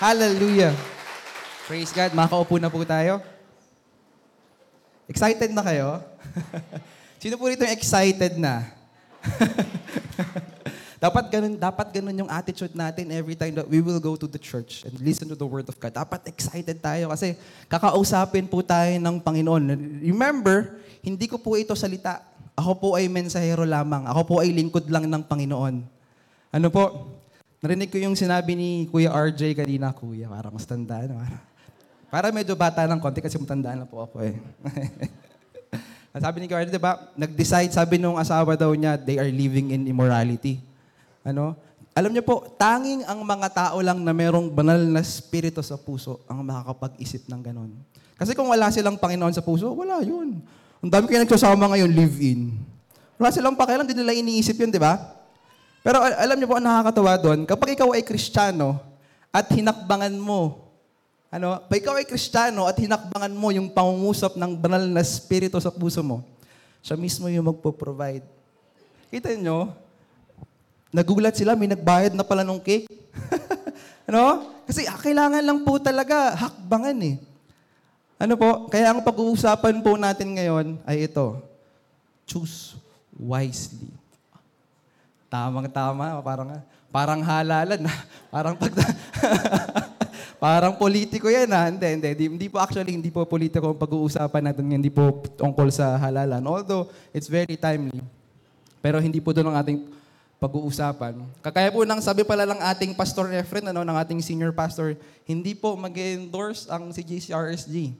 Hallelujah. Praise God. Makaupo na po tayo. Excited na kayo? Sino po rito excited na? dapat ganun, dapat ganun yung attitude natin every time that we will go to the church and listen to the Word of God. Dapat excited tayo kasi kakausapin po tayo ng Panginoon. Remember, hindi ko po ito salita. Ako po ay mensahero lamang. Ako po ay lingkod lang ng Panginoon. Ano po? Narinig ko yung sinabi ni Kuya RJ kanina, Kuya, parang mas tanda. No? Para medyo bata ng konti kasi matandaan na po ako eh. sabi ni Kuya RJ, di ba, nag-decide, sabi nung asawa daw niya, they are living in immorality. Ano? Alam niyo po, tanging ang mga tao lang na merong banal na spirito sa puso ang makakapag-isip ng ganon. Kasi kung wala silang Panginoon sa puso, wala yun. Ang dami kayo nagsasama ngayon, live-in. Wala silang pakialam, hindi nila iniisip yun, di ba? Pero alam niyo po ang nakakatawa doon, kapag ikaw ay Kristiyano at hinakbangan mo, ano, pag ikaw ay Kristiyano at hinakbangan mo yung pangungusap ng banal na spirito sa puso mo, siya mismo yung magpo-provide. Kita niyo, nagulat sila, may nagbayad na pala ng cake. ano? Kasi ah, kailangan lang po talaga hakbangan eh. Ano po? Kaya ang pag-uusapan po natin ngayon ay ito. Choose wisely. Tamang-tama, parang parang halalan, parang pag parang politiko 'yan ha. Hindi, hindi, hindi, hindi po actually hindi po politiko ang pag-uusapan natin, hindi po tungkol sa halalan. Although it's very timely. Pero hindi po doon ang ating pag-uusapan. Kakaya po nang sabi pala lang ating Pastor Efren, ano, ng ating senior pastor, hindi po mag-endorse ang CJCRSG.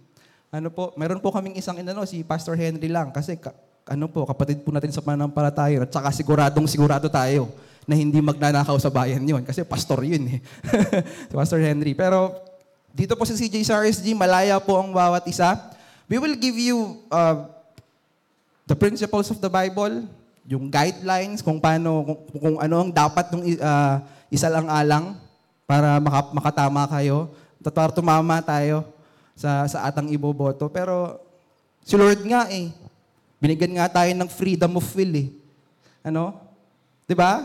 Ano po, meron po kaming isang inano, si Pastor Henry lang. Kasi ka, ano po, kapatid po natin sa pananampalataya. At saka siguradong sigurado tayo na hindi magnanakaw sa bayan yon Kasi pastor yun eh. si Pastor Henry. Pero dito po sa CJCRSG, malaya po ang bawat isa. We will give you uh, the principles of the Bible, yung guidelines kung paano, kung, kung ano ang dapat ng uh, isa lang alang para maka, makatama kayo. At para tumama tayo sa, sa atang iboboto. Pero si Lord nga eh, binigyan nga tayo ng freedom of will eh. Ano? 'Di ba?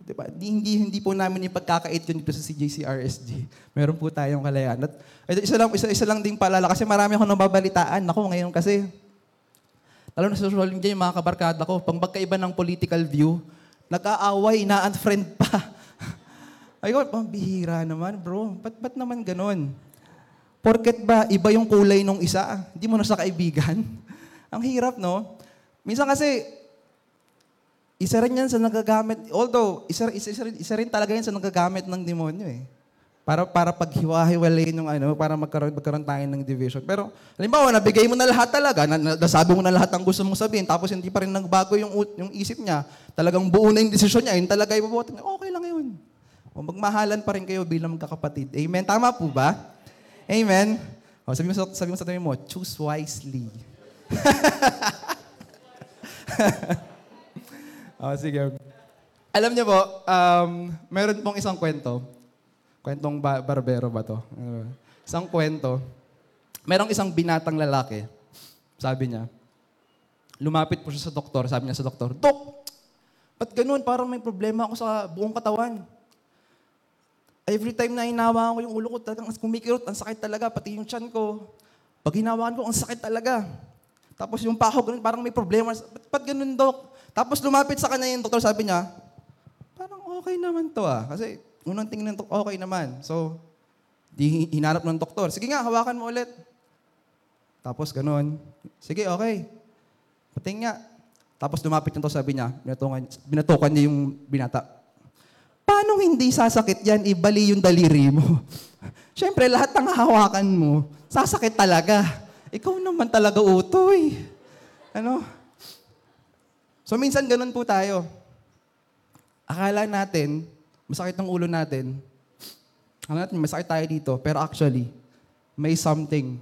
'Di ba? Hindi hindi po namin ipagkakait yun dito sa CJCRSG. Meron po tayong kalayaan. At isa lang isa, isa lang ding paalala kasi marami akong nababalitaan ako ngayon kasi lalo na sa social media yung mga kabarkada ko, pang magkaiba ng political view, nag-aaway, na-unfriend pa. Ay pambihira naman, bro. Ba't, ba't naman ganon? Porket ba iba yung kulay nung isa, hindi mo na sa kaibigan? Ang hirap, no? Minsan kasi, isa rin yan sa nagagamit, although, isa, isa, isa, rin, isa rin talaga yan sa nagagamit ng demonyo eh. Para para paghiwa-hiwalayin yung ano, para magkaroon, magkaroon tayo ng division. Pero, halimbawa, nabigay mo na lahat talaga, na, nasabi mo na lahat ng gusto mong sabihin, tapos hindi pa rin nagbago yung, yung isip niya, talagang buo na yung desisyon niya, yun talaga iboboto niya, okay lang yun. O magmahalan pa rin kayo bilang magkakapatid. Amen? Tama po ba? Amen? O, sabi mo, sabi mo sa tabi mo, choose wisely. O, sige. Alam niyo po, um, meron pong isang kwento. Kwentong ba- barbero ba to? Isang kwento. Merong isang binatang lalaki. Sabi niya, lumapit po siya sa doktor. Sabi niya sa doktor, Dok, ba't ganun? Parang may problema ako sa buong katawan. Every time na hinawa ko yung ulo ko, talagang kumikirot, ang sakit talaga, pati yung chan ko. Pag hinawakan ko, ang sakit talaga. Tapos yung pa ganun, parang may problema. Ba't, ba't ganun, Dok? Tapos lumapit sa kanya yung doktor, sabi niya, parang okay naman to ah. Kasi unang tingin ng okay naman. So, di hinarap ng doktor. Sige nga, hawakan mo ulit. Tapos ganun. Sige, okay. Pating nga. Tapos lumapit nito, sabi niya, binatukan, binatukan niya yung binata. Paano hindi sasakit yan, ibali yung daliri mo? Siyempre, lahat ng hawakan mo, sasakit talaga. Ikaw naman talaga utoy. Ano? So minsan ganun po tayo. Akala natin, masakit ng ulo natin. Akala natin, masakit tayo dito. Pero actually, may something.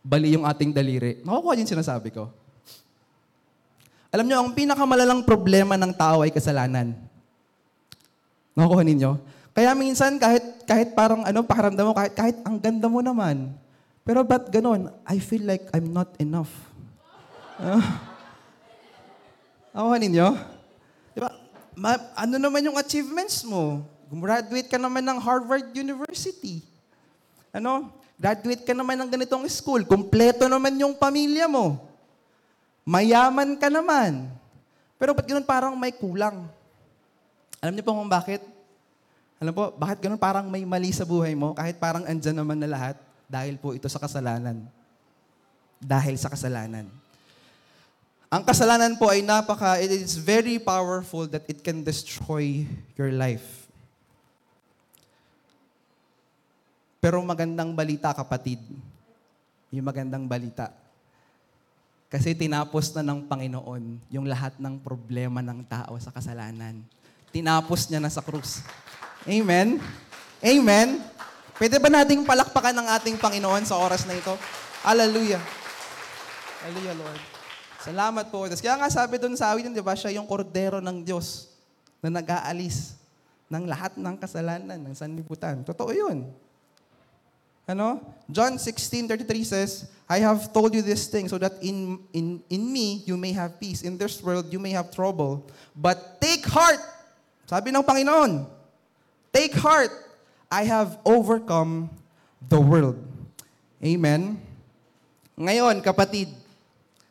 Bali yung ating daliri. Nakukuha yung sinasabi ko. Alam nyo, ang pinakamalalang problema ng tao ay kasalanan. Nakukuha ninyo? Kaya minsan, kahit, kahit parang ano, pakiramdam mo, kahit, kahit ang ganda mo naman, pero ba't ganun? I feel like I'm not enough. Uh, Nakuha ninyo? Di ba? Ma- ano naman yung achievements mo? Gumraduate ka naman ng Harvard University. Ano? Graduate ka naman ng ganitong school. Kompleto naman yung pamilya mo. Mayaman ka naman. Pero ba't ganun parang may kulang? Alam niyo po kung bakit? Alam po, bakit ganun parang may mali sa buhay mo kahit parang andyan naman na lahat? Dahil po ito sa kasalanan. Dahil sa kasalanan. Ang kasalanan po ay napaka, it is very powerful that it can destroy your life. Pero magandang balita, kapatid. Yung magandang balita. Kasi tinapos na ng Panginoon yung lahat ng problema ng tao sa kasalanan. Tinapos niya na sa krus. Amen? Amen? Pwede ba nating palakpakan ng ating Panginoon sa oras na ito? Hallelujah. Hallelujah, Lord. Salamat po. Kaya nga sabi doon sa awitin, di ba, siya yung kordero ng Diyos na nag-aalis ng lahat ng kasalanan, ng sanlibutan. Totoo yun. Ano? John 16:33 says, I have told you this thing so that in, in, in me you may have peace. In this world you may have trouble. But take heart. Sabi ng Panginoon, take heart. I have overcome the world. Amen. Ngayon, kapatid,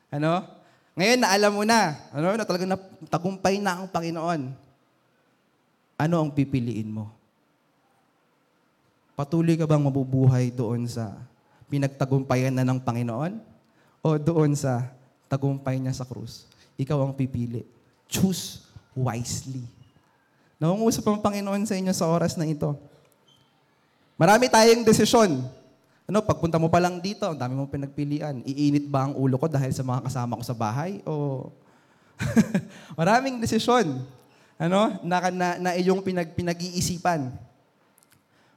ano? Ngayon na alam mo na, ano, na talagang tagumpay na ang Panginoon. Ano ang pipiliin mo? Patuloy ka bang mabubuhay doon sa pinagtagumpayan na ng Panginoon? O doon sa tagumpay niya sa krus? Ikaw ang pipili. Choose wisely. Nangungusap ang Panginoon sa inyo sa oras na ito. Marami tayong desisyon. Ano, pagpunta mo pa lang dito, ang dami mong pinagpilian. Iinit ba ang ulo ko dahil sa mga kasama ko sa bahay? O maraming desisyon. Ano, na, na, na iyong pinag, pinag-iisipan.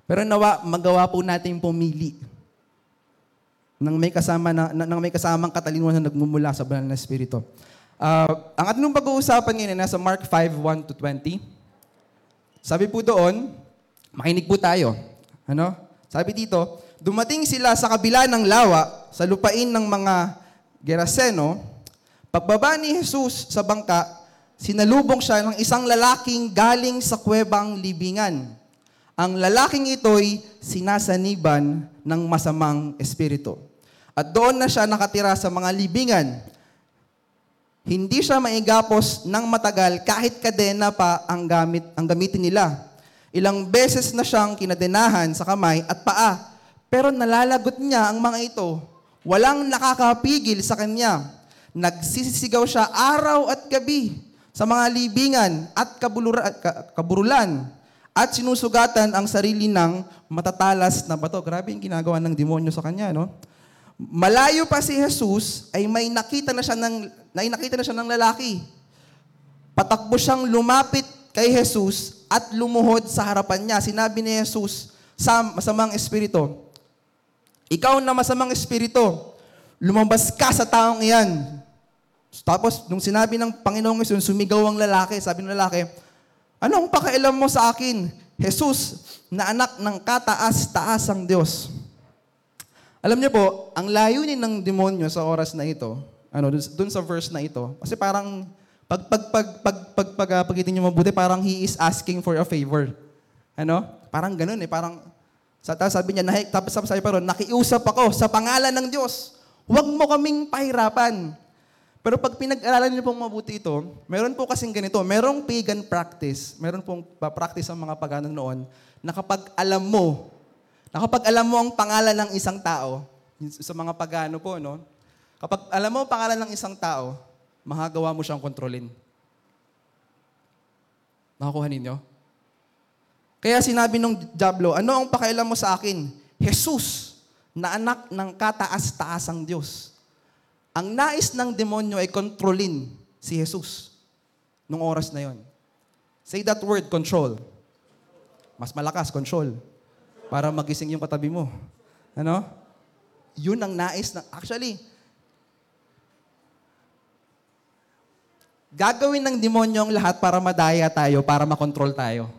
Pero nawa, magawa po natin pumili nang may kasama na, nang may kasamang katalinuhan na nagmumula sa banal na espiritu. Uh, ang ating pag-uusapan ngayon ay nasa Mark 5, 1 to 20. Sabi po doon, makinig po tayo. Ano? Sabi dito, dumating sila sa kabila ng lawa sa lupain ng mga Geraseno. Pagbaba ni Jesus sa bangka, sinalubong siya ng isang lalaking galing sa kuwebang libingan ang lalaking ito'y sinasaniban ng masamang espiritu. At doon na siya nakatira sa mga libingan. Hindi siya maigapos ng matagal kahit kadena pa ang gamit ang gamitin nila. Ilang beses na siyang kinadenahan sa kamay at paa, pero nalalagot niya ang mga ito. Walang nakakapigil sa kanya. Nagsisisigaw siya araw at gabi sa mga libingan at kaburulan at sinusugatan ang sarili ng matatalas na bato. Grabe yung ginagawa ng demonyo sa kanya, no? Malayo pa si Jesus ay may nakita na siya ng may nakita na siya ng lalaki. Patakbo siyang lumapit kay Jesus at lumuhod sa harapan niya. Sinabi ni Jesus sa masamang espiritu, Ikaw na masamang espiritu, lumabas ka sa taong iyan. Tapos, nung sinabi ng Panginoong Yesus, sumigaw ang lalaki, sabi ng lalaki, Anong pakialam mo sa akin? Jesus, na anak ng kataas-taasang Diyos. Alam niyo po, ang layunin ng demonyo sa oras na ito, ano, dun sa verse na ito, kasi parang pag pag pag pag pag pag, uh, pag niyo mabuti, parang he is asking for a favor. Ano? Parang ganoon eh, parang sa sabi niya, nahi, tapos sabi pa ron, nakiusap ako sa pangalan ng Diyos. Huwag mo kaming pahirapan. Pero pag pinag-aralan niyo pong mabuti ito, meron po kasing ganito, merong pagan practice, meron pong practice ang mga pagano noon, na kapag alam mo, na kapag alam mo ang pangalan ng isang tao, sa mga pagano po, no? Kapag alam mo ang pangalan ng isang tao, mahagawa mo siyang kontrolin. Nakakuha ninyo? Kaya sinabi nung Diablo, ano ang pakialam mo sa akin? Jesus, na anak ng kataas-taasang Diyos. Ang nais ng demonyo ay kontrolin si Jesus nung oras na yon. Say that word, control. Mas malakas, control. Para magising yung katabi mo. Ano? Yun ang nais ng... Actually, gagawin ng demonyo ang lahat para madaya tayo, para makontrol tayo.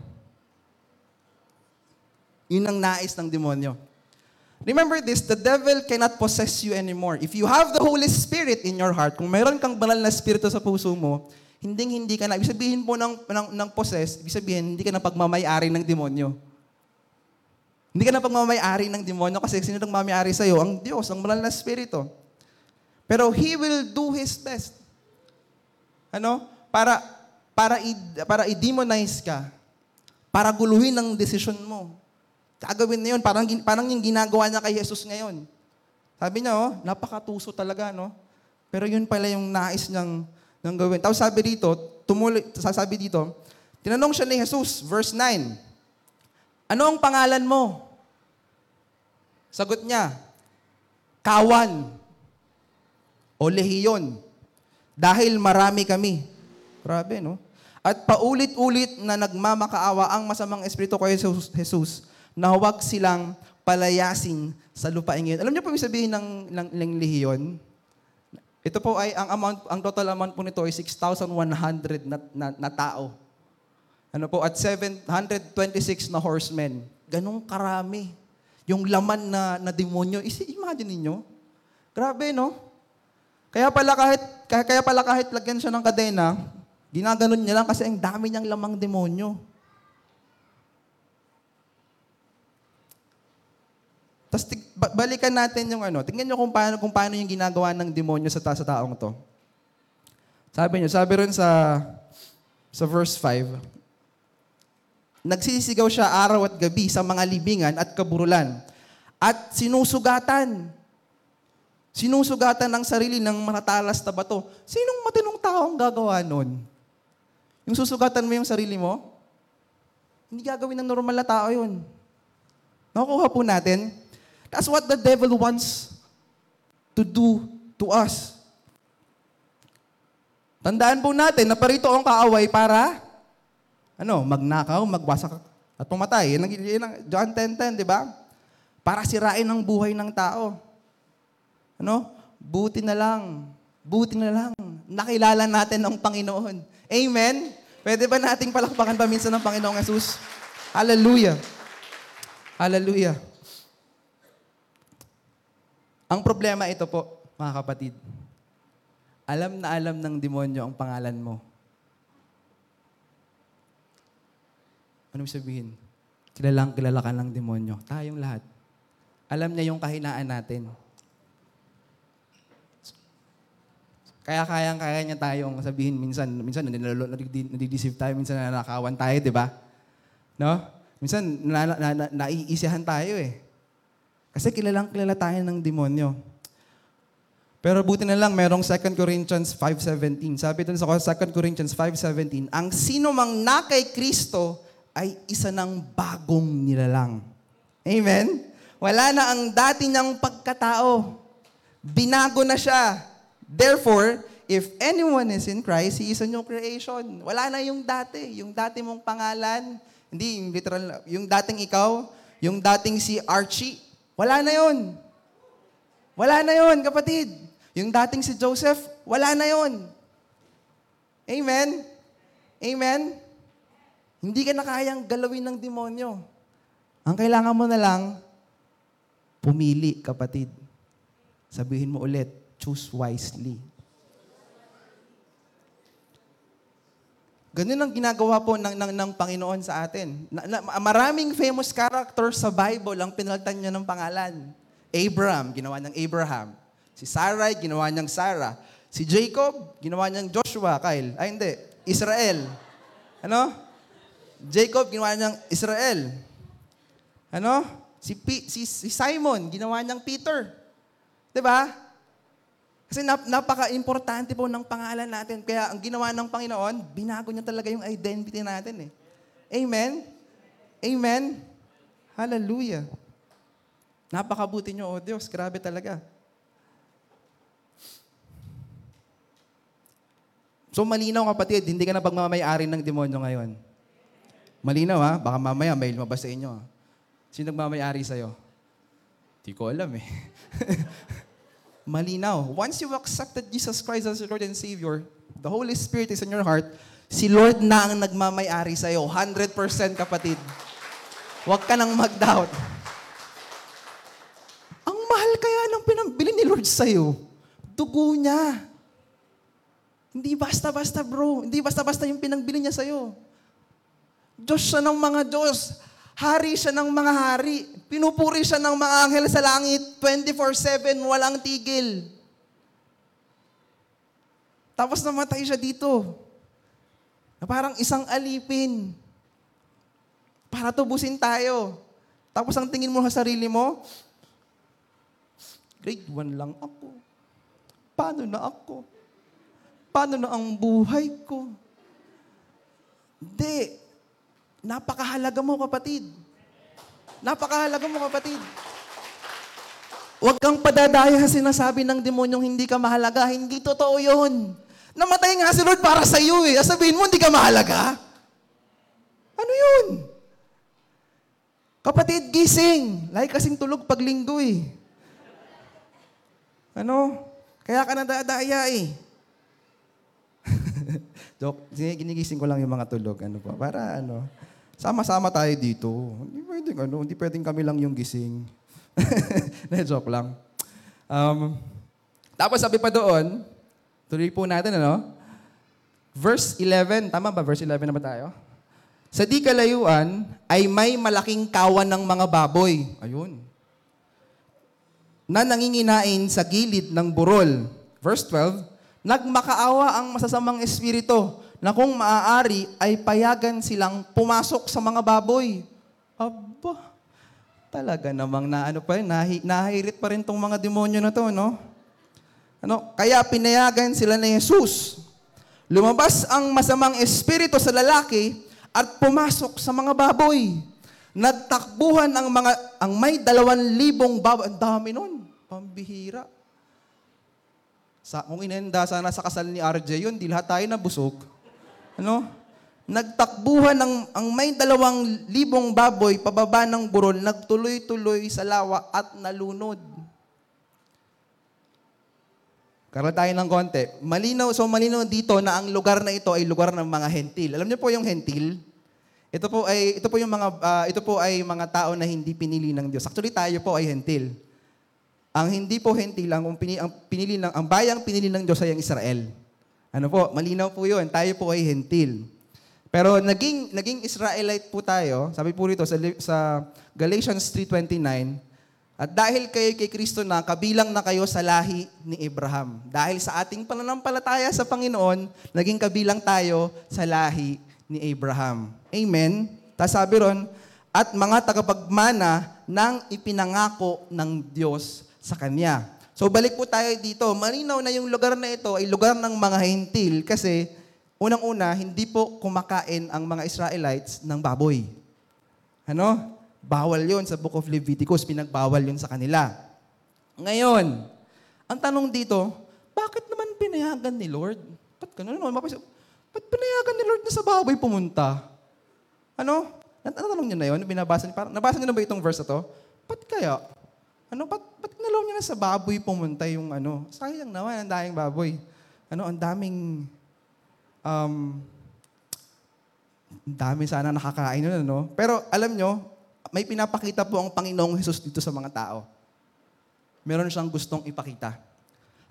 Yun ang nais ng demonyo. Remember this, the devil cannot possess you anymore. If you have the Holy Spirit in your heart, kung meron kang banal na espiritu sa puso mo, hindi hindi ka na, ibig sabihin po ng, ng, ng possess, ibig sabihin, hindi ka na pagmamayari ng demonyo. Hindi ka na pagmamayari ng demonyo kasi sino nang mamayari sa'yo? Ang Diyos, ang banal na Espiritu. Pero He will do His best. Ano? Para, para, i, para i-demonize ka. Para guluhin ang desisyon mo. Gagawin na yun. Parang, parang yung ginagawa niya kay Jesus ngayon. Sabi niya, oh, napakatuso talaga, no? Pero yun pala yung nais niyang, niyang gawin. Tapos sabi dito, tumuli, sasabi dito, tinanong siya ni Jesus, verse 9, Ano ang pangalan mo? Sagot niya, Kawan o Lehiyon. Dahil marami kami. Grabe, no? At paulit-ulit na nagmamakaawa ang masamang espiritu kay Jesus, na huwag silang palayasin sa lupain ngayon. Alam niyo po yung sabihin ng, ng, ng lehiyon? Ito po ay, ang amount, ang total amount po nito ay 6,100 na, na, na tao. Ano po, at 726 na horsemen. Ganong karami. Yung laman na, na demonyo. Imagine ninyo. Grabe, no? Kaya pala kahit, kaya, kaya pala kahit lagyan siya ng kadena, ginaganon niya lang kasi ang dami niyang lamang demonyo. Tapos tig- ba- balikan natin yung ano, tingnan niyo kung paano, kung paano yung ginagawa ng demonyo sa, ta- sa taong to. Sabi niyo, sabi rin sa, sa verse 5, Nagsisigaw siya araw at gabi sa mga libingan at kaburulan. At sinusugatan. Sinusugatan ang sarili ng matatalas na bato. Sinong matinong tao ang gagawa nun? Yung susugatan mo yung sarili mo? Hindi gagawin ng normal na tao yun. Nakukuha po natin. That's what the devil wants to do to us. Tandaan po natin na parito ang kaaway para ano, magnakaw, magwasak at pumatay. Yan ang, John 10.10, di ba? Para sirain ang buhay ng tao. Ano? Buti na lang. Buti na lang. Nakilala natin ang Panginoon. Amen? Pwede ba nating palakpakan pa minsan ng Panginoong Jesus? Hallelujah. Hallelujah. Ang problema ito po, mga kapatid. Alam na alam ng demonyo ang pangalan mo. Anong sabihin? Kilalang kilala ka ng demonyo. Tayong lahat. Alam niya yung kahinaan natin. Kaya kayang-kaya niya tayong sabihin minsan, minsan nadideceive tayo, minsan nanakawan tayo, di ba? No? Minsan na, na, na, naiisihan tayo eh. Kasi kilalang kilala tayo ng demonyo. Pero buti na lang, merong 2 Corinthians 5.17. Sabi dun sa 2 Corinthians 5.17, ang sino mang na kay Kristo ay isa ng bagong nilalang. Amen? Wala na ang dati niyang pagkatao. Binago na siya. Therefore, if anyone is in Christ, he is a new creation. Wala na yung dati. Yung dati mong pangalan, hindi yung literal, yung dating ikaw, yung dating si Archie, wala na yon. Wala na yon, kapatid. Yung dating si Joseph, wala na yon. Amen? Amen? Hindi ka na kayang galawin ng demonyo. Ang kailangan mo na lang, pumili, kapatid. Sabihin mo ulit, choose wisely. Ganun ang ginagawa po ng, ng, ng Panginoon sa atin. Na, na, maraming famous characters sa Bible ang pinalitan niya ng pangalan. Abraham, ginawa niyang Abraham. Si Sarai, ginawa niyang Sarah. Si Jacob, ginawa niyang Joshua, Kyle. Ay, hindi. Israel. Ano? Jacob, ginawa niyang Israel. Ano? Si, P- si, si Simon, ginawa niyang Peter. ba? Kasi nap- napaka-importante po ng pangalan natin. Kaya ang ginawa ng Panginoon, binago niya talaga yung identity natin eh. Amen? Amen? Hallelujah. Napakabuti niyo, oh Diyos. Grabe talaga. So malinaw kapatid, hindi ka na pagmamayari ng demonyo ngayon. Malinaw ha, baka mamaya may lumabas sa inyo. Sino nagmamayari sa'yo? Di ko alam eh. Malinaw. Once you accepted Jesus Christ as your Lord and Savior, the Holy Spirit is in your heart, si Lord na ang nagmamayari sa'yo. 100% kapatid. Huwag ka nang mag-doubt. Ang mahal kaya ng pinambili ni Lord sa'yo. Dugo niya. Hindi basta-basta bro. Hindi basta-basta yung pinagbili niya sa'yo. Diyos siya ng mga Diyos. Hari siya ng mga hari. Pinupuri siya ng mga anghel sa langit 24-7, walang tigil. Tapos namatay siya dito. Na parang isang alipin. Para tubusin tayo. Tapos ang tingin mo sa sarili mo, grade 1 lang ako. Paano na ako? Paano na ang buhay ko? Hindi. Napakahalaga mo, kapatid. Napakahalaga mo, kapatid. Huwag kang padadaya sa sinasabi ng demonyong hindi ka mahalaga. Hindi totoo yun. Namatay nga si Lord para sa iyo eh. Sabihin mo, hindi ka mahalaga? Ano yun? Kapatid, gising. Lagi kasing tulog pag linggo eh. Ano? Kaya ka nadadaya eh. Joke, ginigising ko lang yung mga tulog. Ano pa? Para ano, sama-sama tayo dito. Hindi pwedeng ano, hindi pwedeng kami lang yung gising. Na joke lang. Um, tapos sabi pa doon, tuloy po natin ano, verse 11, tama ba? Verse 11 na ba tayo? Sa di kalayuan ay may malaking kawan ng mga baboy. Ayun. Na nanginginain sa gilid ng burol. Verse 12, Nagmakaawa ang masasamang espiritu na kung maaari ay payagan silang pumasok sa mga baboy. Aba, talaga namang na ano pa rin, nahi, nahirit pa rin tong mga demonyo na to, no? Ano, kaya pinayagan sila ni Jesus. Lumabas ang masamang espiritu sa lalaki at pumasok sa mga baboy. Nagtakbuhan ang mga ang may dalawan libong baboy. Ang dami nun. Pambihira. Sa, kung inenda sana sa kasal ni RJ yun, di lahat tayo nabusog. Ano? Nagtakbuhan ng, ang may dalawang libong baboy pababa ng burol, nagtuloy-tuloy sa lawa at nalunod. Karoon tayo ng konti. Malinaw, so malinaw dito na ang lugar na ito ay lugar ng mga hentil. Alam niyo po yung hentil? Ito po ay ito po yung mga uh, ito po ay mga tao na hindi pinili ng Diyos. Actually tayo po ay hentil. Ang hindi po hentil ang, ang pinili ng ang bayang pinili ng Diyos ay ang Israel. Ano po? Malinaw po 'yon. Tayo po ay hentil. Pero naging naging Israelite po tayo. Sabi po rito sa, sa Galatians 3:29, at dahil kayo kay Kristo na, kabilang na kayo sa lahi ni Abraham. Dahil sa ating pananampalataya sa Panginoon, naging kabilang tayo sa lahi ni Abraham. Amen? Tapos sabi ron, at mga tagapagmana ng ipinangako ng Diyos sa Kanya. So balik po tayo dito. Malinaw na yung lugar na ito ay lugar ng mga hintil kasi unang-una, hindi po kumakain ang mga Israelites ng baboy. Ano? Bawal yon sa Book of Leviticus, pinagbawal yon sa kanila. Ngayon, ang tanong dito, bakit naman pinayagan ni Lord? Ba't ganun? Ano, ba't pinayagan ni Lord na sa baboy pumunta? Ano? Natanong niyo na yun? Binabasa niyo, parang, nabasa niyo na ba itong verse na to? Ba't kaya? Ano, ba't, ba't nalaw niya na sa baboy pumunta yung ano? Sayang naman, ang daming baboy. Ano, ang daming, um, dami sana nakakain nun, ano? Pero alam nyo, may pinapakita po ang Panginoong Hesus dito sa mga tao. Meron siyang gustong ipakita.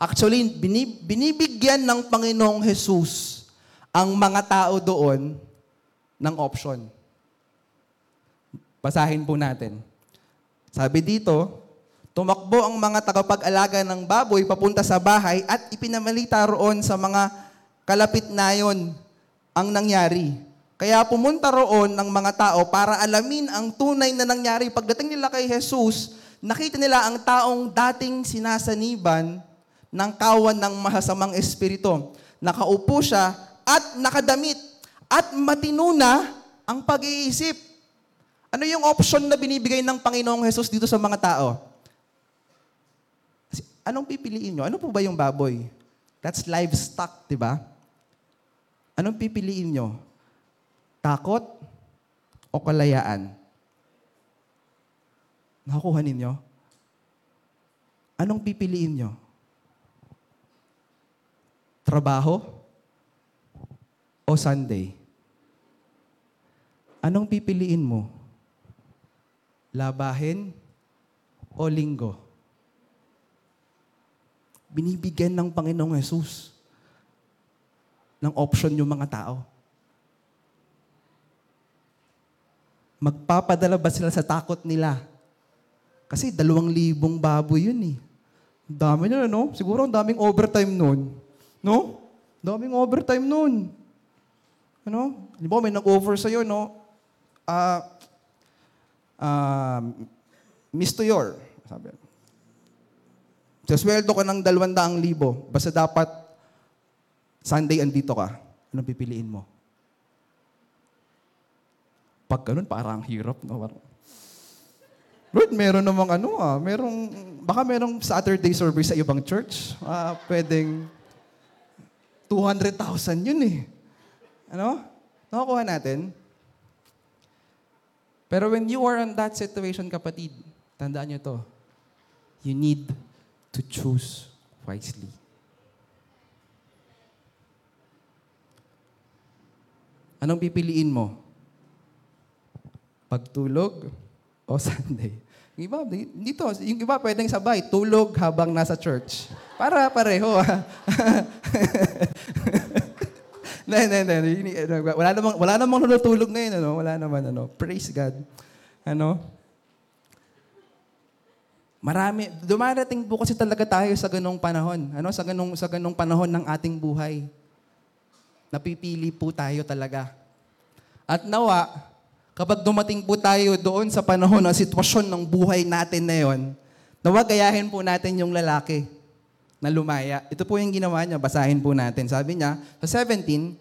Actually, binibigyan ng Panginoong Hesus ang mga tao doon ng option. Basahin po natin. Sabi dito, tumakbo ang mga tagapag-alaga ng baboy papunta sa bahay at ipinamalita roon sa mga kalapit na yon ang nangyari. Kaya pumunta roon ng mga tao para alamin ang tunay na nangyari. Pagdating nila kay Jesus, nakita nila ang taong dating sinasaniban ng kawan ng masasamang espiritu. Nakaupo siya at nakadamit at matinuna ang pag-iisip. Ano yung option na binibigay ng Panginoong Jesus dito sa mga tao? Anong pipiliin nyo? Ano po ba yung baboy? That's livestock, di ba? Anong pipiliin nyo? Takot o kalayaan? Nakukuha ninyo? Anong pipiliin nyo? Trabaho o Sunday? Anong pipiliin mo? Labahin o linggo? Binibigyan ng Panginoong Yesus ng option yung mga tao? Magpapadala ba sila sa takot nila? Kasi dalawang libong baboy yun eh. Dami na, no? Siguro ang daming overtime nun. No? Daming overtime nun. Ano? Ba, may nag-offer sa'yo, no? Ah, ah, Miss Tuyor, sabi. Sasweldo ka ng dalawang libo, basta dapat Sunday andito ka. Anong pipiliin mo? Pag ganun, parang hirap. No? Parang, Lord, meron namang ano ah, merong, baka merong Saturday service sa ibang church. Ah, pwedeng 200,000 yun eh. Ano? Nakukuha natin. Pero when you are in that situation, kapatid, tandaan nyo to, you need to choose wisely. Anong pipiliin mo? Pagtulog o Sunday? Yung iba, dito, yung iba pwedeng sabay, tulog habang nasa church. Para pareho. ah. Hindi, hindi, hindi. Wala namang, wala namang natutulog ngayon, ano? Wala naman, ano? Praise God. Ano? Marami, dumarating po kasi talaga tayo sa ganong panahon. Ano? Sa ganong, sa ganong panahon ng ating buhay. Napipili po tayo talaga. At nawa, kapag dumating po tayo doon sa panahon ng sitwasyon ng buhay natin na yon, nawa gayahin po natin yung lalaki na lumaya. Ito po yung ginawa niya, basahin po natin. Sabi niya, sa 17,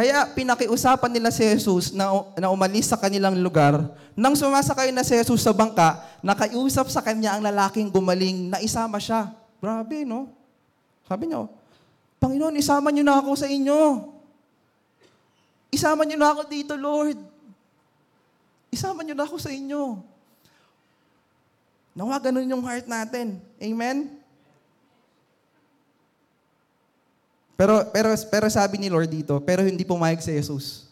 kaya pinakiusapan nila si Jesus na, na umalis sa kanilang lugar. Nang sumasakay na si Jesus sa bangka, nakaiusap sa kanya ang lalaking gumaling na isama siya. Grabe, no? Sabi niya, Panginoon, isama niyo na ako sa inyo. Isama niyo na ako dito, Lord. Isama niyo na ako sa inyo. Nawa ganun yung heart natin. Amen? Pero, pero, pero sabi ni Lord dito, pero hindi pumayag si Jesus.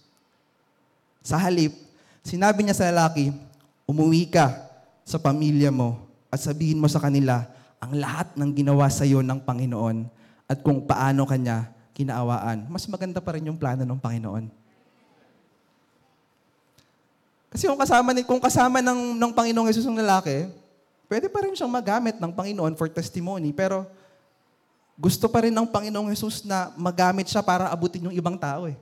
Sa halip, sinabi niya sa lalaki, umuwi ka sa pamilya mo at sabihin mo sa kanila ang lahat ng ginawa sa iyo ng Panginoon at kung paano kanya kinaawaan. Mas maganda pa rin yung plano ng Panginoon. Kasi kung kasama, ni, kung kasama ng, ng Panginoong Jesus ng lalaki, pwede pa rin siyang magamit ng Panginoon for testimony. Pero gusto pa rin ng Panginoong Jesus na magamit siya para abutin yung ibang tao eh.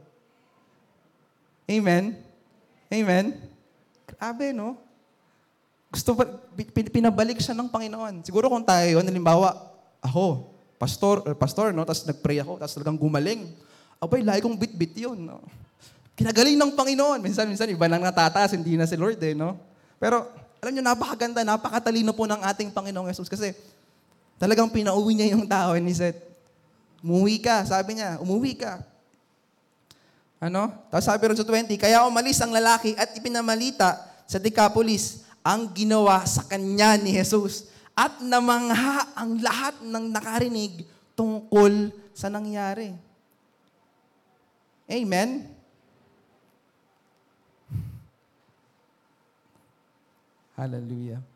Amen? Amen? Grabe, no? Gusto pa, pinabalik siya ng Panginoon. Siguro kung tayo, halimbawa, ako, pastor, uh, pastor, no? Tapos nag-pray ako, tapos talagang gumaling. Abay, lagi kong bit-bit yun, no? Kinagaling ng Panginoon. Minsan, minsan, iba nang natataas, hindi na si Lord, eh, no? Pero, alam nyo, napakaganda, napakatalino po ng ating Panginoong Jesus. Kasi, Talagang pinauwi niya yung tao and he said, umuwi ka. Sabi niya, umuwi ka. Ano? Tapos sabi rin sa 20, kaya umalis ang lalaki at ipinamalita sa Decapolis ang ginawa sa kanya ni Jesus at namangha ang lahat ng nakarinig tungkol sa nangyari. Amen? Hallelujah.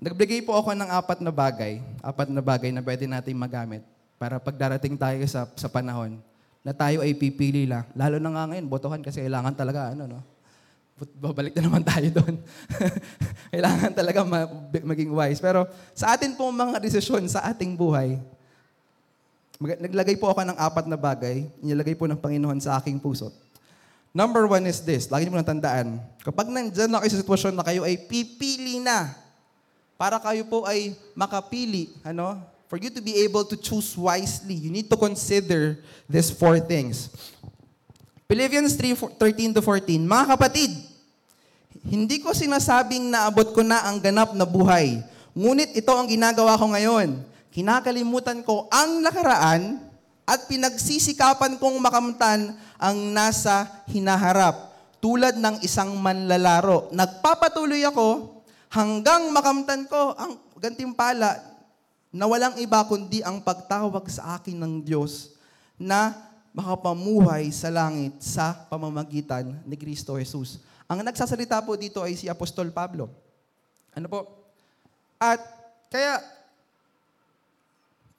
Nagbigay po ako ng apat na bagay, apat na bagay na pwede nating magamit para pagdarating tayo sa, sa panahon na tayo ay pipili lang. Lalo na nga ngayon, botohan kasi kailangan talaga, ano, no? Babalik na naman tayo doon. kailangan talaga ma- maging wise. Pero sa atin po mga desisyon sa ating buhay, mag- naglagay po ako ng apat na bagay, nilagay po ng Panginoon sa aking puso. Number one is this, lagi mo nang tandaan, kapag nandyan na kayo sa sitwasyon na kayo ay pipili na para kayo po ay makapili, ano? For you to be able to choose wisely, you need to consider these four things. Philippians 3, 13 to 14, Mga kapatid, hindi ko sinasabing naabot ko na ang ganap na buhay. Ngunit ito ang ginagawa ko ngayon. Kinakalimutan ko ang nakaraan at pinagsisikapan kong makamtan ang nasa hinaharap. Tulad ng isang manlalaro. Nagpapatuloy ako hanggang makamtan ko ang gantimpala na walang iba kundi ang pagtawag sa akin ng Diyos na makapamuhay sa langit sa pamamagitan ni Kristo Jesus. Ang nagsasalita po dito ay si Apostol Pablo. Ano po? At kaya,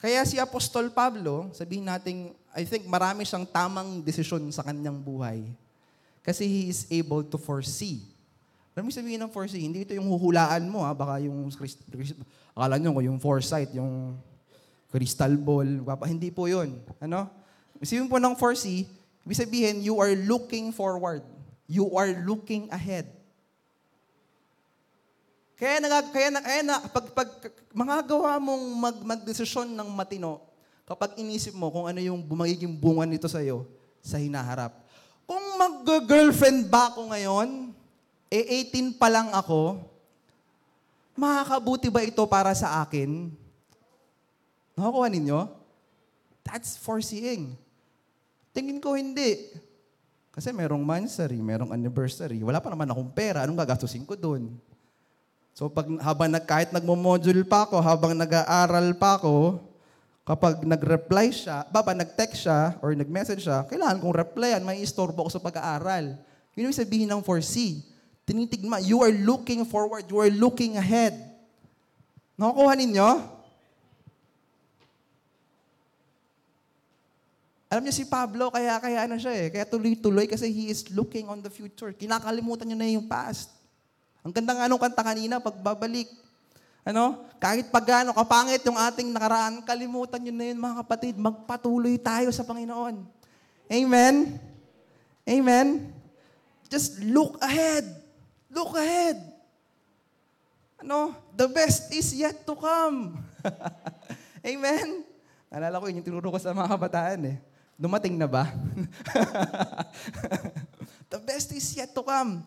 kaya si Apostol Pablo, sabihin natin, I think marami siyang tamang desisyon sa kanyang buhay. Kasi he is able to foresee. Alam mo sabihin ng foresee, hindi ito yung huhulaan mo ha, baka yung, Christ- Christ- akala nyo yung foresight, yung crystal ball, papa, hindi po yun. Ano? Isipin po ng foresee, ibig sabihin, you are looking forward. You are looking ahead. Kaya na, kaya na, kaya na pag, pag magagawa mong mag, magdesisyon ng matino, kapag inisip mo kung ano yung magiging bunga nito sa iyo sa hinaharap. Kung mag-girlfriend ba ako ngayon, eh 18 pa lang ako, makakabuti ba ito para sa akin? Nakakuha ninyo? That's foreseeing. Tingin ko hindi. Kasi merong mansary, merong anniversary. Wala pa naman akong pera. Anong gagastusin ko doon? So pag habang nag, kahit nagmo-module pa ako, habang nag-aaral pa ako, kapag nag-reply siya, baba nag-text siya or nag-message siya, kailangan kong replyan, may istorbo ako sa pag-aaral. Yun yung sabihin ng foresee. Tinitigma, you are looking forward, you are looking ahead. Nakukuha ninyo? Alam niyo si Pablo, kaya kaya ano siya eh, kaya tuloy-tuloy kasi he is looking on the future. Kinakalimutan niya na yung past. Ang ganda nga nung kanta kanina, pagbabalik. Ano? Kahit pagano kapangit yung ating nakaraan, kalimutan nyo na yun mga kapatid. Magpatuloy tayo sa Panginoon. Amen? Amen? Just look ahead. Look ahead. Ano? The best is yet to come. Amen? Naalala ko yun yung tinuro ko sa mga kabataan eh. Dumating na ba? The best is yet to come.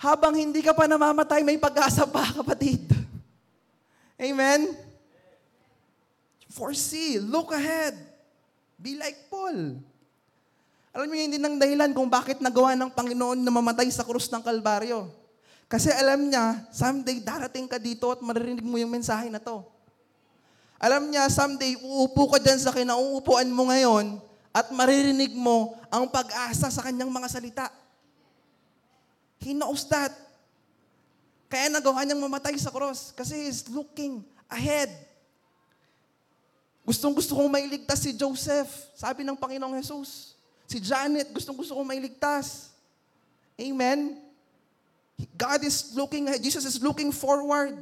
Habang hindi ka pa namamatay, may pag-asa pa, kapatid. Amen? Foresee, look ahead. Be like Paul. Alam niyo, hindi nang dahilan kung bakit nagawa ng Panginoon na mamatay sa krus ng Kalbaryo. Kasi alam niya, someday darating ka dito at maririnig mo yung mensahe na to. Alam niya, someday uupo ka dyan sa kinauupuan mo ngayon at maririnig mo ang pag-asa sa kanyang mga salita. He knows that. Kaya nagawa niyang mamatay sa cross kasi he's looking ahead. Gustong gusto kong mailigtas si Joseph, sabi ng Panginoong Jesus. Si Janet, gustong gusto kong mailigtas. Amen? God is looking. Jesus is looking forward.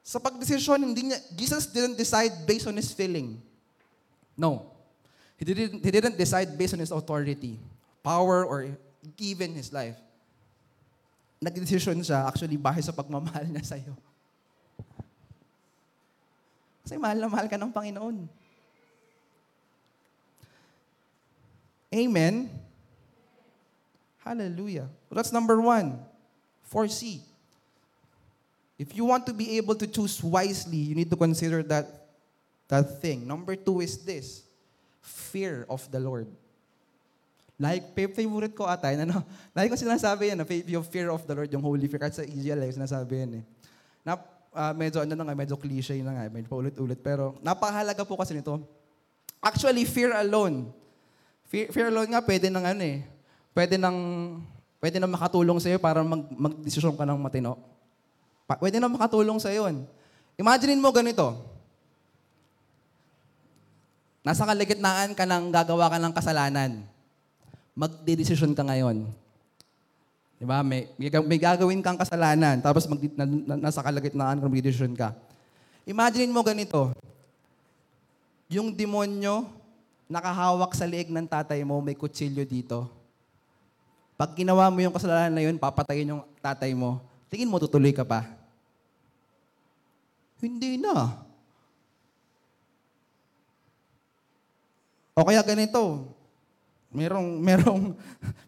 Sa pagdesisyon, hindi niya, Jesus didn't decide based on his feeling. No. He didn't, he didn't decide based on his authority, power, or given his life. Nagdesisyon siya actually bahid sa pagmamahal niya sa'yo. Kasi mahal na mahal ka ng Panginoon. Amen? Hallelujah. So that's number one. Foresee. If you want to be able to choose wisely, you need to consider that, that thing. Number two is this. Fear of the Lord. Like, fa- favorite ko ata, ano, lagi ko sinasabi yan, yung fear of the Lord, yung holy fear, kahit sa EGL, eh, sinasabi yan eh. Na, ah, medyo, ano na nga, medyo cliche na nga, medyo paulit-ulit, pero napakahalaga po kasi nito. Actually, fear alone, fear, fear alone nga, pwede nang ano eh, pwede nang, pwede nang makatulong sa'yo para mag, magdesisyon ka ng matino. Pa, pwede nang makatulong sa'yo yun. Imaginein mo ganito, nasa kalagitnaan ka ng gagawa ka ng kasalanan magdedesisyon ka ngayon. Di ba? May, may, may gagawin kang kasalanan, tapos mag, na, na, nasa kalagitnaan ka, magdedesisyon ka. Imagine mo ganito. Yung demonyo, nakahawak sa leeg ng tatay mo, may kutsilyo dito. Pag ginawa mo yung kasalanan na yun, papatayin yung tatay mo. Tingin mo, tutuloy ka pa? Hindi na. O kaya ganito, Merong, merong,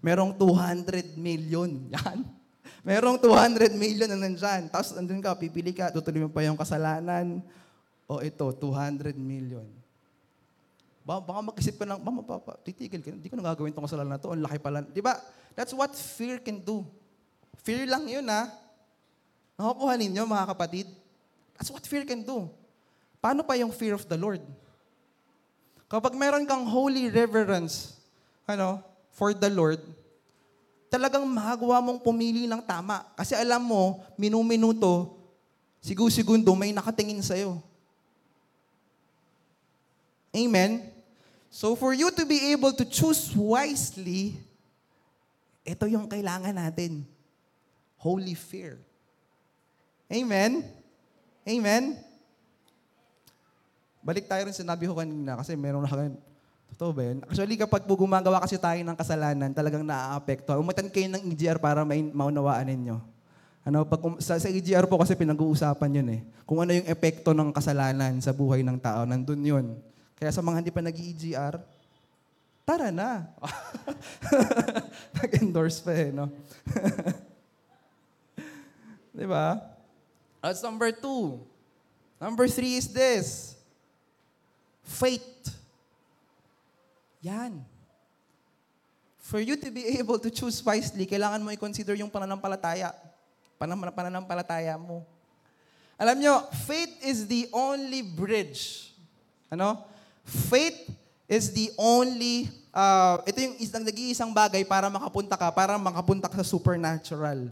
merong 200 million. Yan. Merong 200 million na nandyan. Tapos andun ka, pipili ka, tutuloy mo pa yung kasalanan. O ito, 200 million. Ba, baka mag-isip ka ng, mama, papa, titigil ka. Hindi ko na gagawin itong kasalanan na to. Ang laki pala. Di ba? That's what fear can do. Fear lang yun, ha? Nakukuha ninyo, mga kapatid? That's what fear can do. Paano pa yung fear of the Lord? Kapag meron kang holy reverence, ano, for the Lord, talagang magagawa mong pumili ng tama. Kasi alam mo, minuminuto, sigu-segundo may nakatingin sa'yo. Amen? So for you to be able to choose wisely, ito yung kailangan natin. Holy fear. Amen? Amen? Balik tayo rin sinabi ko kanina kasi meron na kayo. Totoo ba yun? Actually, kapag po gumagawa kasi tayo ng kasalanan, talagang naaapekto. Umatan kayo ng EGR para main, maunawaan ninyo. Ano, pag, um, sa, sa EGR po kasi pinag-uusapan yun eh. Kung ano yung epekto ng kasalanan sa buhay ng tao, nandun yun. Kaya sa mga hindi pa nag-EGR, tara na. Nag-endorse pa eh, no? Di ba? That's number two. Number three is this. Faith. Yan. For you to be able to choose wisely, kailangan mo i-consider yung pananampalataya. Panam- pananampalataya mo. Alam nyo, faith is the only bridge. Ano? Faith is the only, uh, ito yung isang nag-iisang bagay para makapunta ka, para makapunta ka sa supernatural.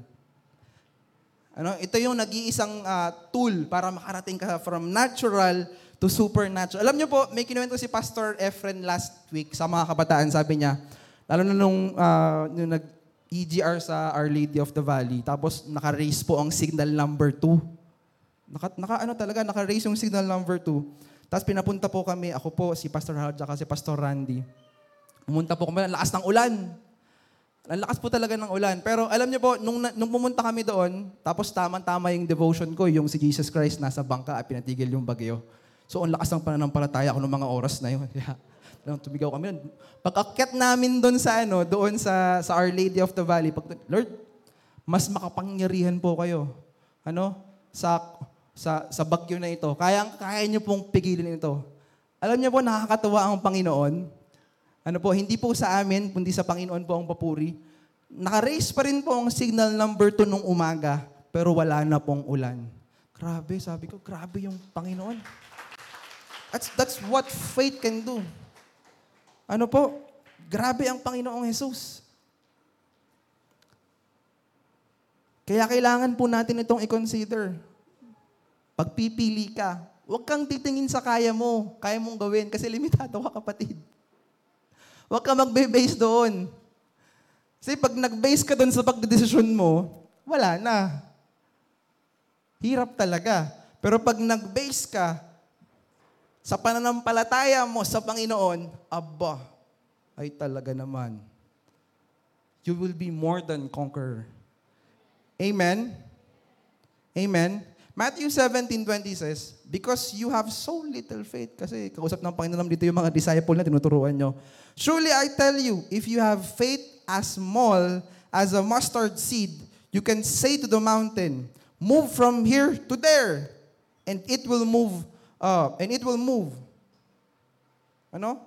Ano? Ito yung nag-iisang uh, tool para makarating ka from natural to supernatural. Alam niyo po, may kinuwento si Pastor Efren last week sa mga kabataan. Sabi niya, lalo na nung, uh, nung nag-EGR sa Our Lady of the Valley, tapos naka-raise po ang signal number 2. Naka, naka ano talaga, naka-raise yung signal number 2. Tapos pinapunta po kami, ako po, si Pastor Hal, at si Pastor Randy. Pumunta po kami, ang lakas ng ulan. Ang lakas po talaga ng ulan. Pero alam niyo po, nung, nung pumunta kami doon, tapos tama-tama yung devotion ko, yung si Jesus Christ nasa bangka at pinatigil yung bagyo. So, ang lakas ng pananampalataya ko ng mga oras na yun. Kaya, tumigaw kami. Pag-akyat namin doon sa, ano, doon sa, sa Our Lady of the Valley, pag, Lord, mas makapangyarihan po kayo. Ano? Sa, sa, sa bagyo na ito. Kaya, kaya niyo pong pigilin ito. Alam niyo po, nakakatawa ang Panginoon. Ano po, hindi po sa amin, kundi sa Panginoon po ang papuri. Naka-raise pa rin po ang signal number 2 nung umaga, pero wala na pong ulan. Grabe, sabi ko, grabe yung Panginoon. That's, that's what faith can do. Ano po? Grabe ang Panginoong Jesus. Kaya kailangan po natin itong i-consider. Pagpipili ka, huwag kang titingin sa kaya mo, kaya mong gawin, kasi limitado ka kapatid. Huwag ka magbe-base doon. Kasi pag nag-base ka doon sa pagdedesisyon mo, wala na. Hirap talaga. Pero pag nag-base ka sa pananampalataya mo sa Panginoon, aba, ay talaga naman. You will be more than conqueror. Amen? Amen? Matthew 17.20 says, Because you have so little faith, kasi kausap ng Panginoon dito yung mga disciple na tinuturuan nyo. Truly I tell you, if you have faith as small as a mustard seed, you can say to the mountain, Move from here to there, and it will move uh, and it will move. Ano?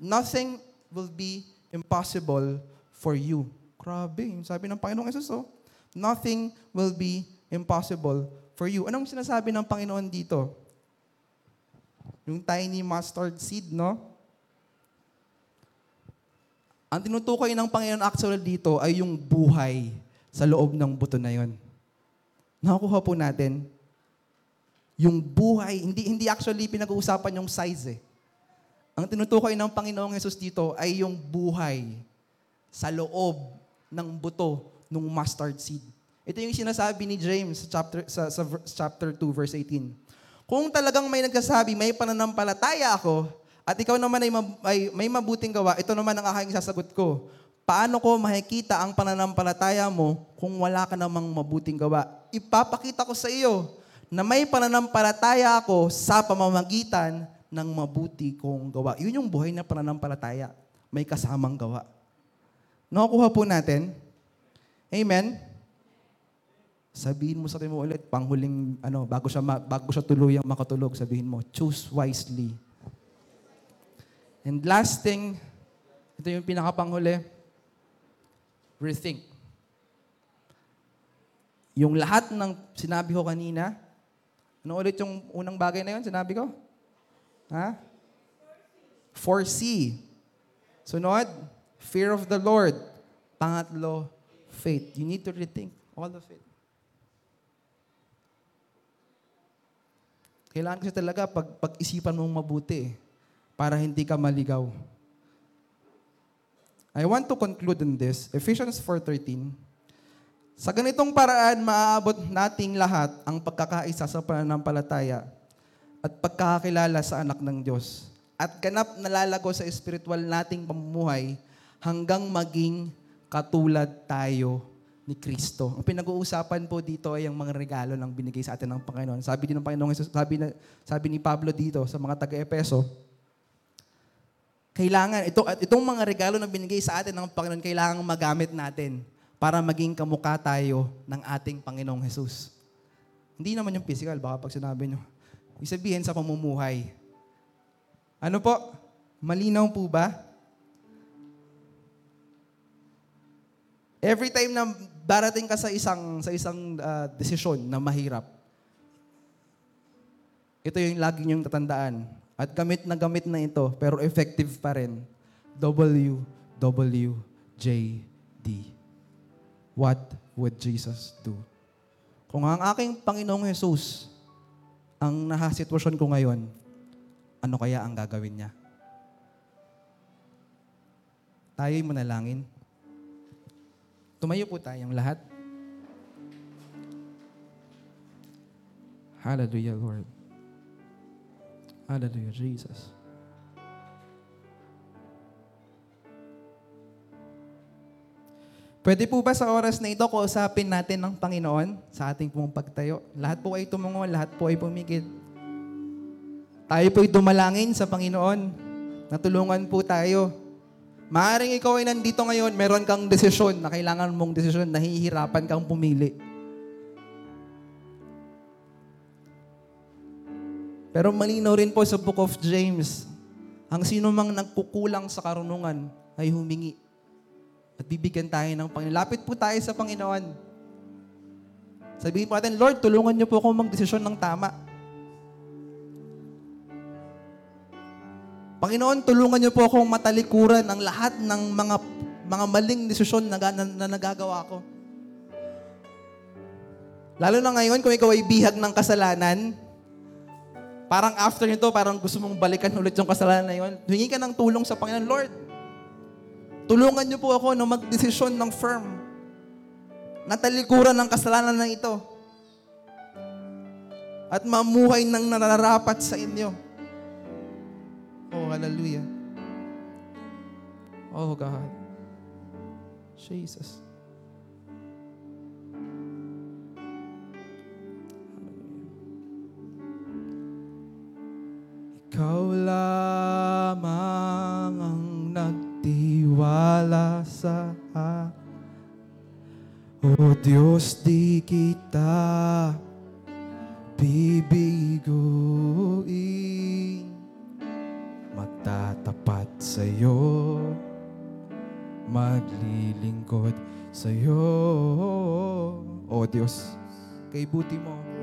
Nothing will be impossible for you. Grabe, sabi ng Panginoong Jesus, oh, nothing will be impossible for you. Anong sinasabi ng Panginoon dito? Yung tiny mustard seed, no? Ang tinutukoy ng Panginoon actually dito ay yung buhay sa loob ng buto na yon. Nakukuha po natin yung buhay, hindi, hindi actually pinag-uusapan yung size eh. Ang tinutukoy ng Panginoong Yesus dito ay yung buhay sa loob ng buto ng mustard seed. Ito yung sinasabi ni James sa chapter, sa, sa chapter 2, verse 18. Kung talagang may nagsasabi, may pananampalataya ako, at ikaw naman ay, ay may mabuting gawa, ito naman ang aking sasagot ko. Paano ko makikita ang pananampalataya mo kung wala ka namang mabuting gawa? Ipapakita ko sa iyo na may pananampalataya ako sa pamamagitan ng mabuti kong gawa. Yun yung buhay na pananampalataya. May kasamang gawa. Nakukuha po natin? Amen? Sabihin mo sa mo ulit, panghuling, ano, bago siya, bago siya tuluyang makatulog, sabihin mo, choose wisely. And last thing, ito yung pinakapanghuli, rethink. Yung lahat ng sinabi ko kanina, ano ulit yung unang bagay na yun, sinabi ko? Ha? Foresee. Sunod, fear of the Lord. Pangatlo, faith. You need to rethink all of it. Kailangan kasi talaga pag, pag-isipan mong mabuti para hindi ka maligaw. I want to conclude on this. Ephesians 4.13 Sa ganitong paraan, maaabot nating lahat ang pagkakaisa sa pananampalataya at pagkakakilala sa anak ng Diyos at ganap nalalago sa espiritual nating pamumuhay hanggang maging katulad tayo ni Kristo. Ang pinag-uusapan po dito ay ang mga regalo ng binigay sa atin ng Panginoon. Sabi din ng Panginoon, Jesus- sabi, na, sabi ni Pablo dito sa mga taga-Epeso, kailangan, ito, itong mga regalo na binigay sa atin ng Panginoon, kailangan magamit natin para maging kamukha tayo ng ating Panginoong Jesus. Hindi naman yung physical, baka pag sinabi nyo. Ibig sabihin sa pamumuhay. Ano po? Malinaw po ba? Every time na darating ka sa isang sa isang ah, desisyon na mahirap, ito yung lagi niyong tatandaan. At gamit na gamit na ito, pero effective pa rin. WWJD. What would Jesus do? Kung ang aking Panginoong Jesus ang nahasitwasyon ko ngayon, ano kaya ang gagawin niya? Tayo'y manalangin. Tumayo po tayong lahat. Hallelujah, Lord. Hallelujah, Jesus. Pwede po ba sa oras na ito kausapin natin ng Panginoon sa ating pong pagtayo? Lahat po ay tumungo, lahat po ay pumikit. Tayo po'y dumalangin sa Panginoon. Natulungan po tayo. Maaring ikaw ay nandito ngayon, meron kang desisyon na kailangan mong desisyon, nahihirapan kang pumili. Pero malinaw rin po sa Book of James, ang sino mang nagkukulang sa karunungan ay humingi. At bibigyan tayo ng Panginoon. Lapit po tayo sa Panginoon. Sabihin po natin, Lord, tulungan niyo po ako magdesisyon ng tama. Panginoon, tulungan niyo po akong matalikuran ang lahat ng mga mga maling desisyon na, na, na nagagawa ko. Lalo na ngayon, kung ikaw ay bihag ng kasalanan, parang after nito, parang gusto mong balikan ulit yung kasalanan na yun, hingi ka ng tulong sa Panginoon, Lord, tulungan niyo po ako na magdesisyon ng firm na talikuran ng kasalanan na ito at mamuhay ng nararapat sa inyo. Oh, hallelujah. Oh, God. Jesus. Ikaw lamang ang nagtiwala sa O Diyos, di kita bibiguin Maglilingkod sa'yo O Diyos, kay buti mo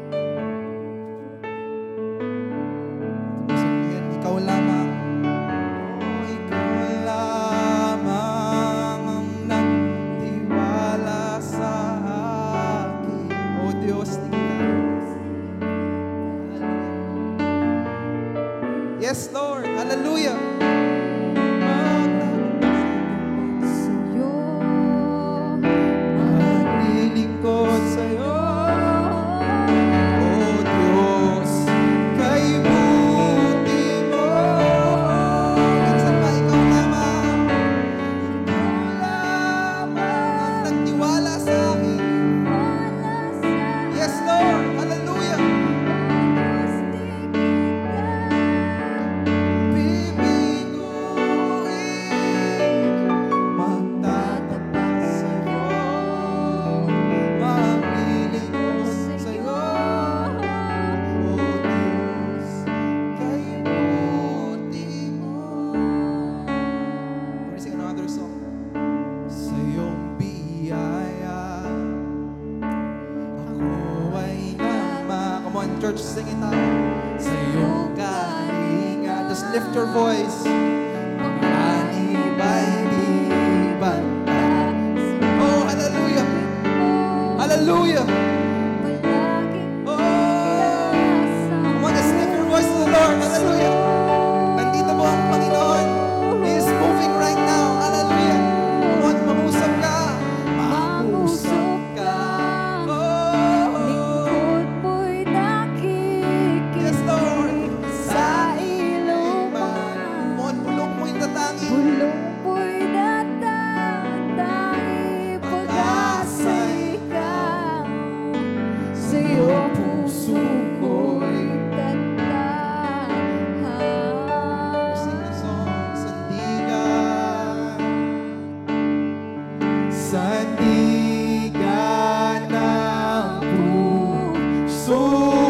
puso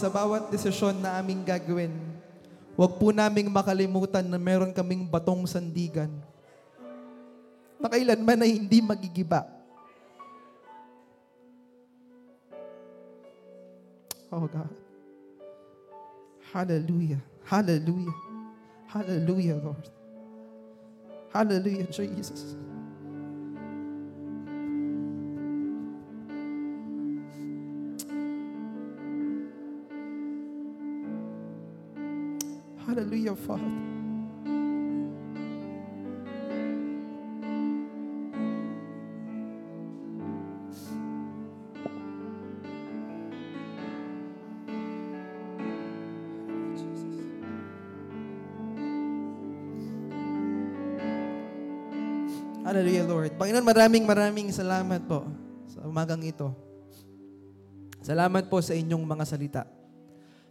sa bawat desisyon na aming gagawin, huwag po naming makalimutan na meron kaming batong sandigan na kailanman ay hindi magigiba. Oh God. Hallelujah. Hallelujah. Hallelujah, Lord. Hallelujah, Jesus. Hallelujah, Father. Hallelujah, Lord. Panginoon, maraming maraming salamat po sa umagang ito. Salamat po sa inyong mga salita.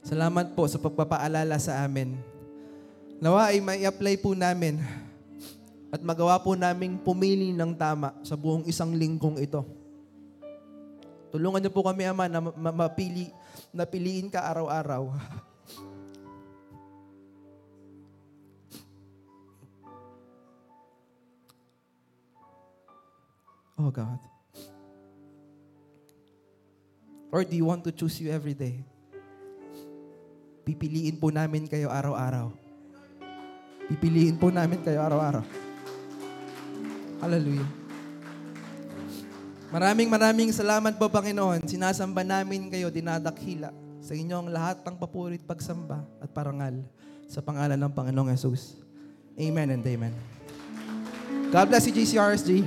Salamat po sa pagpapaalala sa amin. Nawa ay may apply po namin at magawa po naming pumili ng tama sa buong isang linggong ito. Tulungan niyo po kami, Ama, na ma- mapili, napiliin ka araw-araw. Oh God. Or do you want to choose you every day? Pipiliin po namin kayo araw-araw. Pipiliin po namin kayo araw-araw. Hallelujah. Maraming maraming salamat po, Panginoon. Sinasamba namin kayo, dinadakhila sa inyong lahat ng papurit pagsamba at parangal sa pangalan ng Panginoong Yesus. Amen and amen. God bless you, GCRSG.